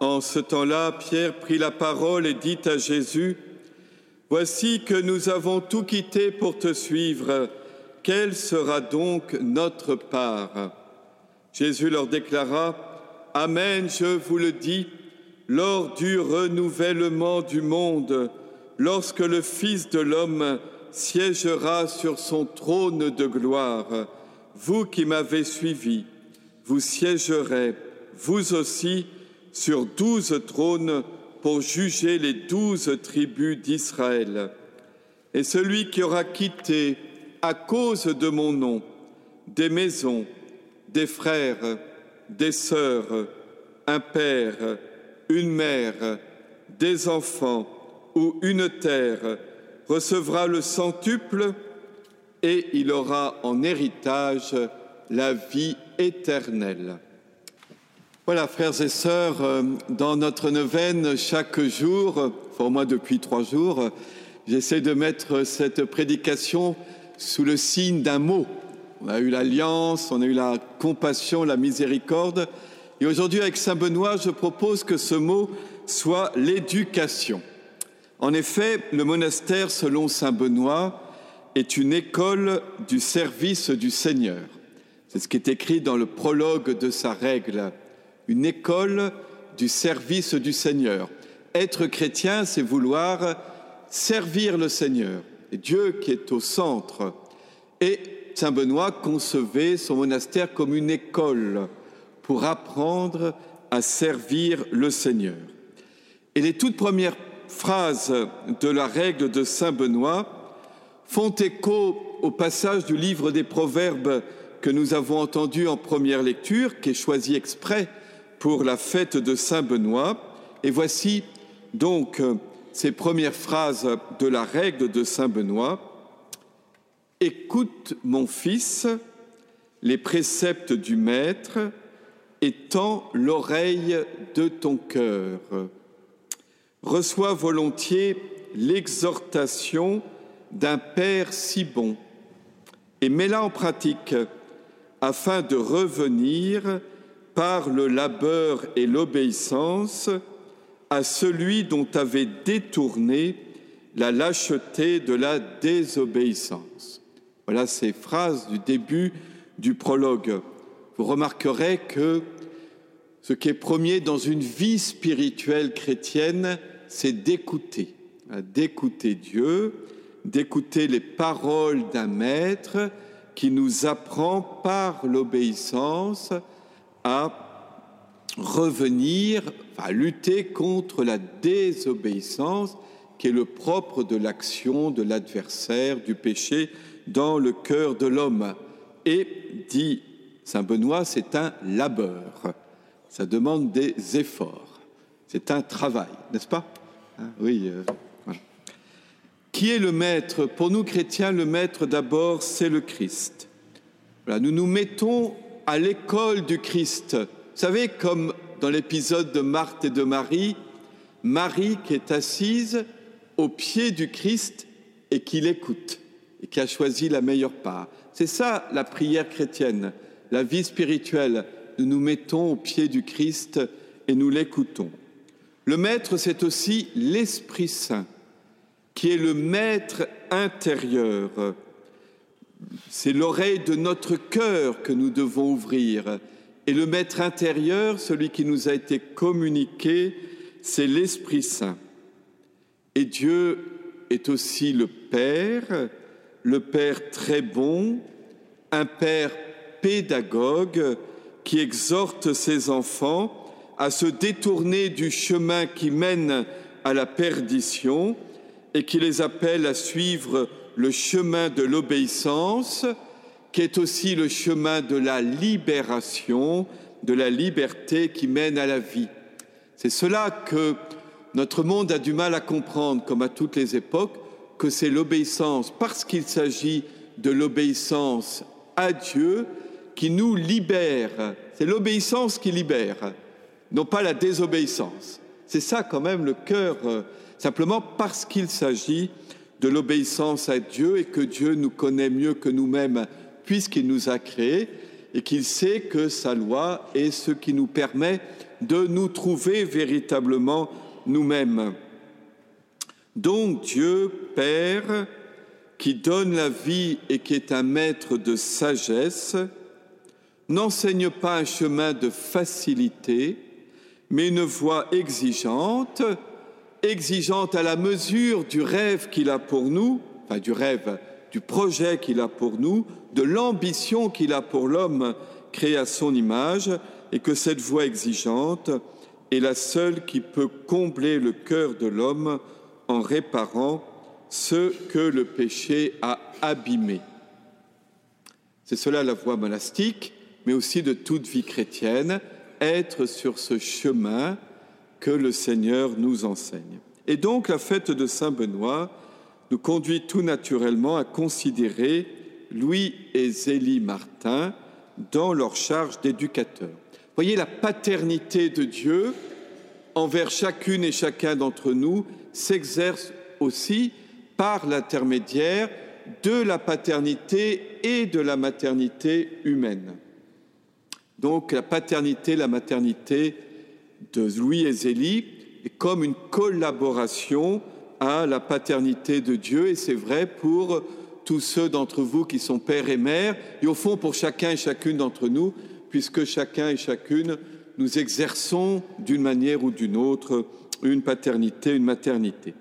En ce temps-là, Pierre prit la parole et dit à Jésus, Voici que nous avons tout quitté pour te suivre. Quelle sera donc notre part? Jésus leur déclara, Amen, je vous le dis, lors du renouvellement du monde, lorsque le Fils de l'homme siégera sur son trône de gloire, vous qui m'avez suivi, vous siégerez, vous aussi, sur douze trônes pour juger les douze tribus d'Israël. Et celui qui aura quitté, à cause de mon nom, des maisons, des frères, des sœurs, un père, une mère, des enfants ou une terre, recevra le centuple et il aura en héritage la vie éternelle. Voilà, frères et sœurs, euh, dans notre neuvaine, chaque jour, pour moi depuis trois jours, j'essaie de mettre cette prédication sous le signe d'un mot. On a eu l'alliance, on a eu la compassion, la miséricorde. Et aujourd'hui, avec Saint Benoît, je propose que ce mot soit l'éducation. En effet, le monastère, selon Saint Benoît, est une école du service du Seigneur. C'est ce qui est écrit dans le prologue de sa règle une école du service du Seigneur. Être chrétien, c'est vouloir servir le Seigneur, Dieu qui est au centre. Et Saint Benoît concevait son monastère comme une école pour apprendre à servir le Seigneur. Et les toutes premières phrases de la règle de Saint Benoît font écho au passage du livre des Proverbes que nous avons entendu en première lecture, qui est choisi exprès pour la fête de Saint Benoît. Et voici donc euh, ces premières phrases de la règle de Saint Benoît. Écoute, mon fils, les préceptes du Maître et tends l'oreille de ton cœur. Reçois volontiers l'exhortation d'un Père si bon et mets-la en pratique afin de revenir par le labeur et l'obéissance à celui dont avait détourné la lâcheté de la désobéissance. Voilà ces phrases du début du prologue. Vous remarquerez que ce qui est premier dans une vie spirituelle chrétienne, c'est d'écouter, d'écouter Dieu, d'écouter les paroles d'un maître qui nous apprend par l'obéissance à revenir, à lutter contre la désobéissance qui est le propre de l'action de l'adversaire, du péché dans le cœur de l'homme. Et, dit Saint Benoît, c'est un labeur, ça demande des efforts, c'est un travail, n'est-ce pas? Hein, Oui. Euh, qui est le maître? Pour nous chrétiens, le maître d'abord, c'est le Christ. Voilà, nous nous mettons à l'école du Christ. Vous savez, comme dans l'épisode de Marthe et de Marie, Marie qui est assise au pied du Christ et qui l'écoute et qui a choisi la meilleure part. C'est ça la prière chrétienne, la vie spirituelle. Nous nous mettons au pied du Christ et nous l'écoutons. Le Maître, c'est aussi l'Esprit Saint, qui est le Maître intérieur, c'est l'oreille de notre cœur que nous devons ouvrir. Et le maître intérieur, celui qui nous a été communiqué, c'est l'Esprit Saint. Et Dieu est aussi le Père, le Père très bon, un Père pédagogue qui exhorte ses enfants à se détourner du chemin qui mène à la perdition et qui les appelle à suivre le chemin de l'obéissance, qui est aussi le chemin de la libération, de la liberté qui mène à la vie. C'est cela que notre monde a du mal à comprendre, comme à toutes les époques, que c'est l'obéissance, parce qu'il s'agit de l'obéissance à Dieu qui nous libère. C'est l'obéissance qui libère, non pas la désobéissance. C'est ça quand même le cœur, euh, simplement parce qu'il s'agit de l'obéissance à Dieu et que Dieu nous connaît mieux que nous-mêmes puisqu'il nous a créés et qu'il sait que sa loi est ce qui nous permet de nous trouver véritablement nous-mêmes. Donc Dieu, Père, qui donne la vie et qui est un maître de sagesse, n'enseigne pas un chemin de facilité, mais une voie exigeante, exigeante à la mesure du rêve qu'il a pour nous, enfin du rêve, du projet qu'il a pour nous, de l'ambition qu'il a pour l'homme créé à son image, et que cette voie exigeante est la seule qui peut combler le cœur de l'homme en réparant ce que le péché a abîmé. C'est cela la voie monastique, mais aussi de toute vie chrétienne, être sur ce chemin que le Seigneur nous enseigne. Et donc la fête de Saint Benoît nous conduit tout naturellement à considérer Louis et Zélie Martin dans leur charge d'éducateurs. Voyez la paternité de Dieu envers chacune et chacun d'entre nous s'exerce aussi par l'intermédiaire de la paternité et de la maternité humaine. Donc la paternité, la maternité de Louis et Zélie comme une collaboration à la paternité de Dieu, et c'est vrai pour tous ceux d'entre vous qui sont pères et mères, et au fond pour chacun et chacune d'entre nous, puisque chacun et chacune nous exerçons d'une manière ou d'une autre une paternité, une maternité.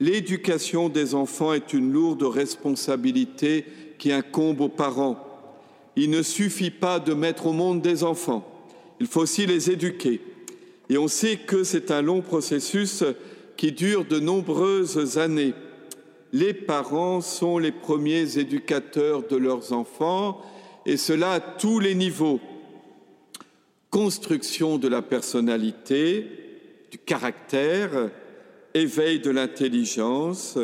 L'éducation des enfants est une lourde responsabilité qui incombe aux parents. Il ne suffit pas de mettre au monde des enfants, il faut aussi les éduquer. Et on sait que c'est un long processus qui dure de nombreuses années. Les parents sont les premiers éducateurs de leurs enfants, et cela à tous les niveaux. Construction de la personnalité, du caractère, éveil de l'intelligence,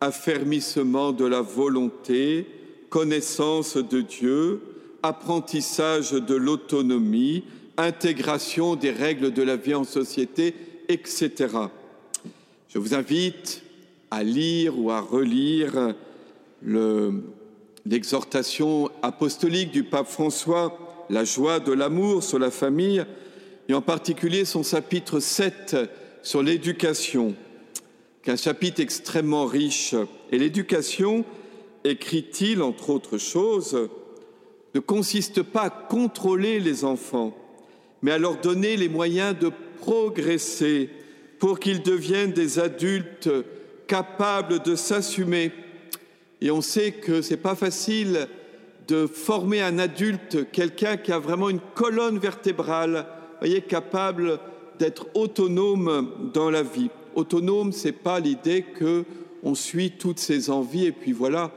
affermissement de la volonté, connaissance de Dieu, apprentissage de l'autonomie, intégration des règles de la vie en société, etc. Je vous invite à lire ou à relire l'exhortation apostolique du pape François, La joie de l'amour sur la famille, et en particulier son chapitre 7 sur l'éducation, qu'un chapitre extrêmement riche. Et l'éducation, écrit-il, entre autres choses, ne consiste pas à contrôler les enfants, mais à leur donner les moyens de progresser pour qu'ils deviennent des adultes capables de s'assumer. Et on sait que ce n'est pas facile de former un adulte, quelqu'un qui a vraiment une colonne vertébrale, voyez, capable d'être autonome dans la vie. Autonome, ce n'est pas l'idée qu'on suit toutes ses envies et puis voilà.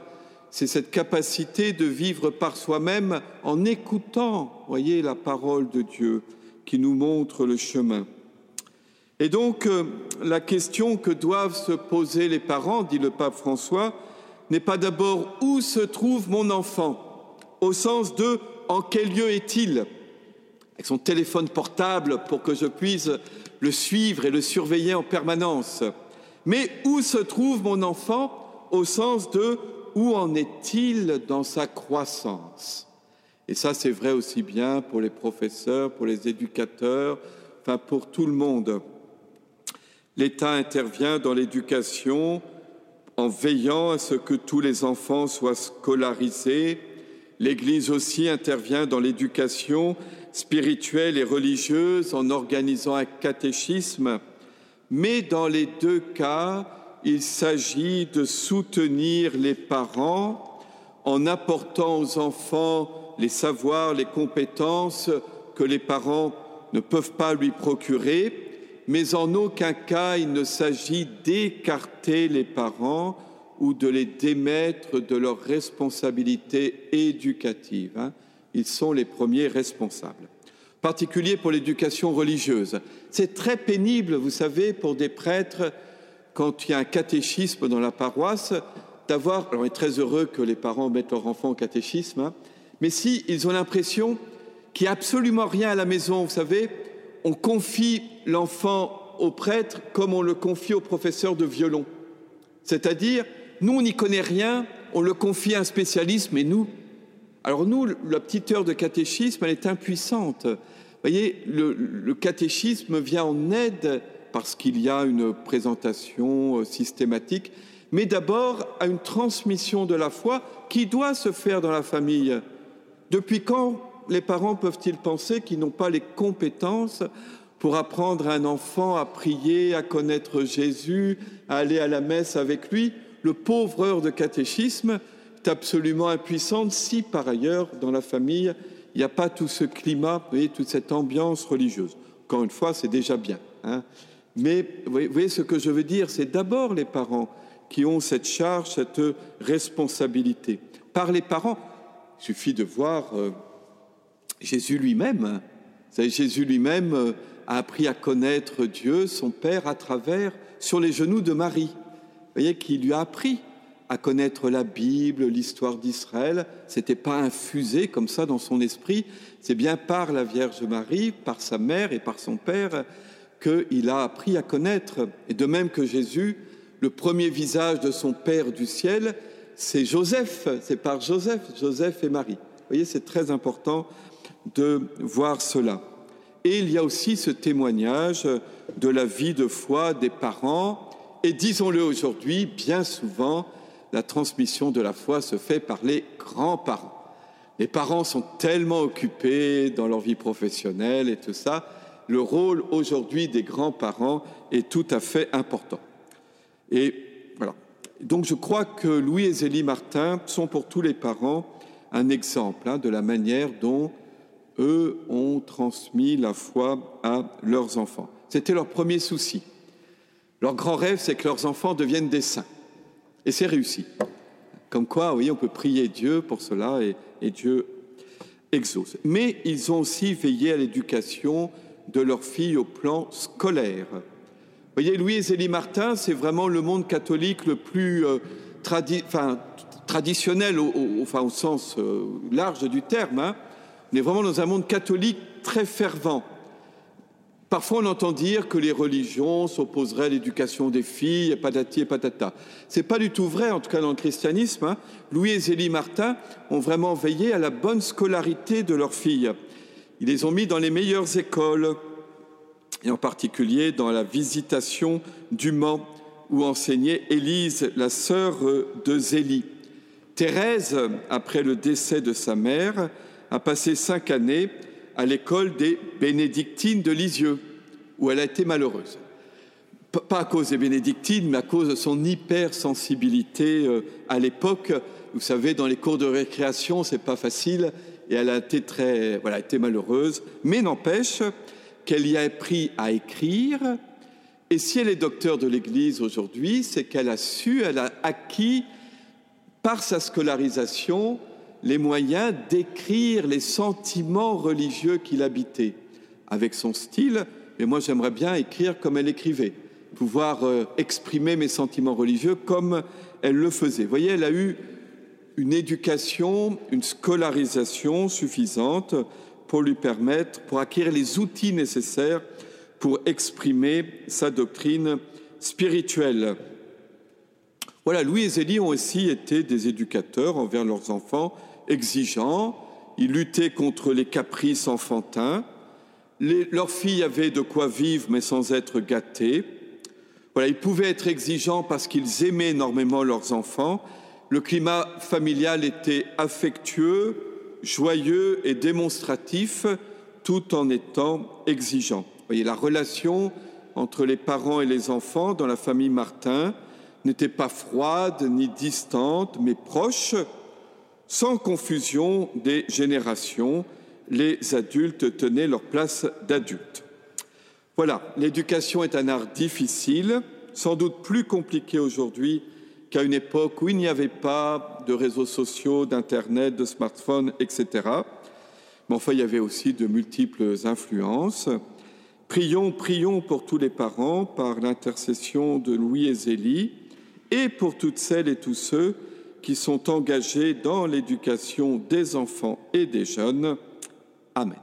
C'est cette capacité de vivre par soi-même en écoutant, voyez, la parole de Dieu qui nous montre le chemin. Et donc, euh, la question que doivent se poser les parents, dit le pape François, n'est pas d'abord où se trouve mon enfant, au sens de en quel lieu est-il? Avec son téléphone portable pour que je puisse le suivre et le surveiller en permanence. Mais où se trouve mon enfant? Au sens de où en est-il dans sa croissance? Et ça, c'est vrai aussi bien pour les professeurs, pour les éducateurs, enfin pour tout le monde. L'État intervient dans l'éducation en veillant à ce que tous les enfants soient scolarisés. L'Église aussi intervient dans l'éducation spirituelle et religieuse en organisant un catéchisme, mais dans les deux cas, il s'agit de soutenir les parents en apportant aux enfants les savoirs, les compétences que les parents ne peuvent pas lui procurer, mais en aucun cas il ne s'agit d'écarter les parents ou de les démettre de leurs responsabilités éducatives. Hein ils sont les premiers responsables. Particulier pour l'éducation religieuse. C'est très pénible, vous savez, pour des prêtres, quand il y a un catéchisme dans la paroisse, d'avoir. Alors, on est très heureux que les parents mettent leur enfant au catéchisme, hein, mais si ils ont l'impression qu'il n'y a absolument rien à la maison, vous savez, on confie l'enfant au prêtre comme on le confie au professeur de violon. C'est-à-dire, nous, on n'y connaît rien, on le confie à un spécialiste, mais nous, alors nous, la petite heure de catéchisme, elle est impuissante voyez, le, catéchisme vient en aide parce qu'il y a une présentation euh, systématique, mais d'abord à une transmission de la foi qui doit se faire dans la famille. Depuis quand les parents peuvent-ils penser qu'ils n'ont pas les compétences pour apprendre à un enfant à prier, à connaître Jésus, à aller à la messe avec lui? Le pauvre heure de catéchisme est absolument impuissante si par ailleurs dans la famille il n'y a pas tout ce climat, vous toute cette ambiance religieuse. Encore une fois, c'est déjà bien. Hein. Mais vous voyez ce que je veux dire, c'est d'abord les parents qui ont cette charge, cette responsabilité. Par les parents, il suffit de voir euh, Jésus lui-même. Hein. Jésus lui-même euh, a appris à connaître Dieu, son Père, à travers, sur les genoux de Marie. Vous voyez, qui lui a appris à connaître la Bible, l'histoire d'Israël. C'était pas infusé comme ça dans son esprit. C'est bien par la Vierge Marie, par sa mère et par son père qu'il a appris à connaître. Et de même que Jésus, le premier visage de son Père du ciel, c'est Joseph. C'est par Joseph, Joseph et Marie. Vous voyez, c'est très important de voir cela. Et il y a aussi ce témoignage de la vie de foi des parents. Et disons-le aujourd'hui, bien souvent, la transmission de la foi se fait par les grands-parents. Les parents sont tellement occupés dans leur vie professionnelle et tout ça. Le rôle aujourd'hui des grands-parents est tout à fait important. Et voilà. Donc je crois que Louis et Zélie Martin sont pour tous les parents un exemple hein, de la manière dont eux ont transmis la foi à leurs enfants. C'était leur premier souci. Leur grand rêve, c'est que leurs enfants deviennent des saints. Et c'est réussi. Comme quoi, oui, on peut prier Dieu pour cela et, Dieu exauce. Mais ils ont aussi veillé à l'éducation de leurs filles au plan scolaire. Vous voyez, Louis et Zélie Martin, c'est vraiment le monde catholique le plus euh, traditionnel, au, sens euh, large du terme. Hein. On est vraiment dans un monde catholique très fervent. Parfois, on entend dire que les religions s'opposeraient à l'éducation des filles, et patati et patata. C'est pas du tout vrai, en tout cas dans le christianisme. Hein. Louis et Zélie Martin ont vraiment veillé à la bonne scolarité de leurs filles. Ils les ont mis dans les meilleures écoles, et en particulier dans la visitation du Mans, où enseignait Élise, la sœur de Zélie. Thérèse, après le décès de sa mère, a passé cinq années à l'école des bénédictines de Lisieux, où elle a été malheureuse. Pas à cause des bénédictines, mais à cause de son hypersensibilité euh, à l'époque. Vous savez, dans les cours de récréation, c'est pas facile, et elle a été très, voilà, été malheureuse. Mais n'empêche qu'elle y a appris à écrire. Et si elle est docteur de l'Église aujourd'hui, c'est qu'elle a su, elle a acquis par sa scolarisation les moyens d'écrire les sentiments religieux qu'il habitait, avec son style, mais moi j'aimerais bien écrire comme elle écrivait, pouvoir euh, exprimer mes sentiments religieux comme elle le faisait. Vous voyez, elle a eu une éducation, une scolarisation suffisante pour lui permettre, pour acquérir les outils nécessaires pour exprimer sa doctrine spirituelle. Voilà, Louis et Zélie ont aussi été des éducateurs envers leurs enfants exigeants, ils luttaient contre les caprices enfantins, leurs filles avaient de quoi vivre mais sans être gâtées. Voilà, ils pouvaient être exigeants parce qu'ils aimaient énormément leurs enfants. Le climat familial était affectueux, joyeux et démonstratif tout en étant exigeant. voyez, la relation entre les parents et les enfants dans la famille Martin n'était pas froide ni distante, mais proche, sans confusion des générations, les adultes tenaient leur place d'adultes. Voilà, l'éducation est un art difficile, sans doute plus compliqué aujourd'hui qu'à une époque où il n'y avait pas de réseaux sociaux, d'Internet, de smartphones, etc. Mais enfin, il y avait aussi de multiples influences. Prions, prions pour tous les parents par l'intercession de Louis et Zélie et pour toutes celles et tous ceux qui sont engagés dans l'éducation des enfants et des jeunes. Amen.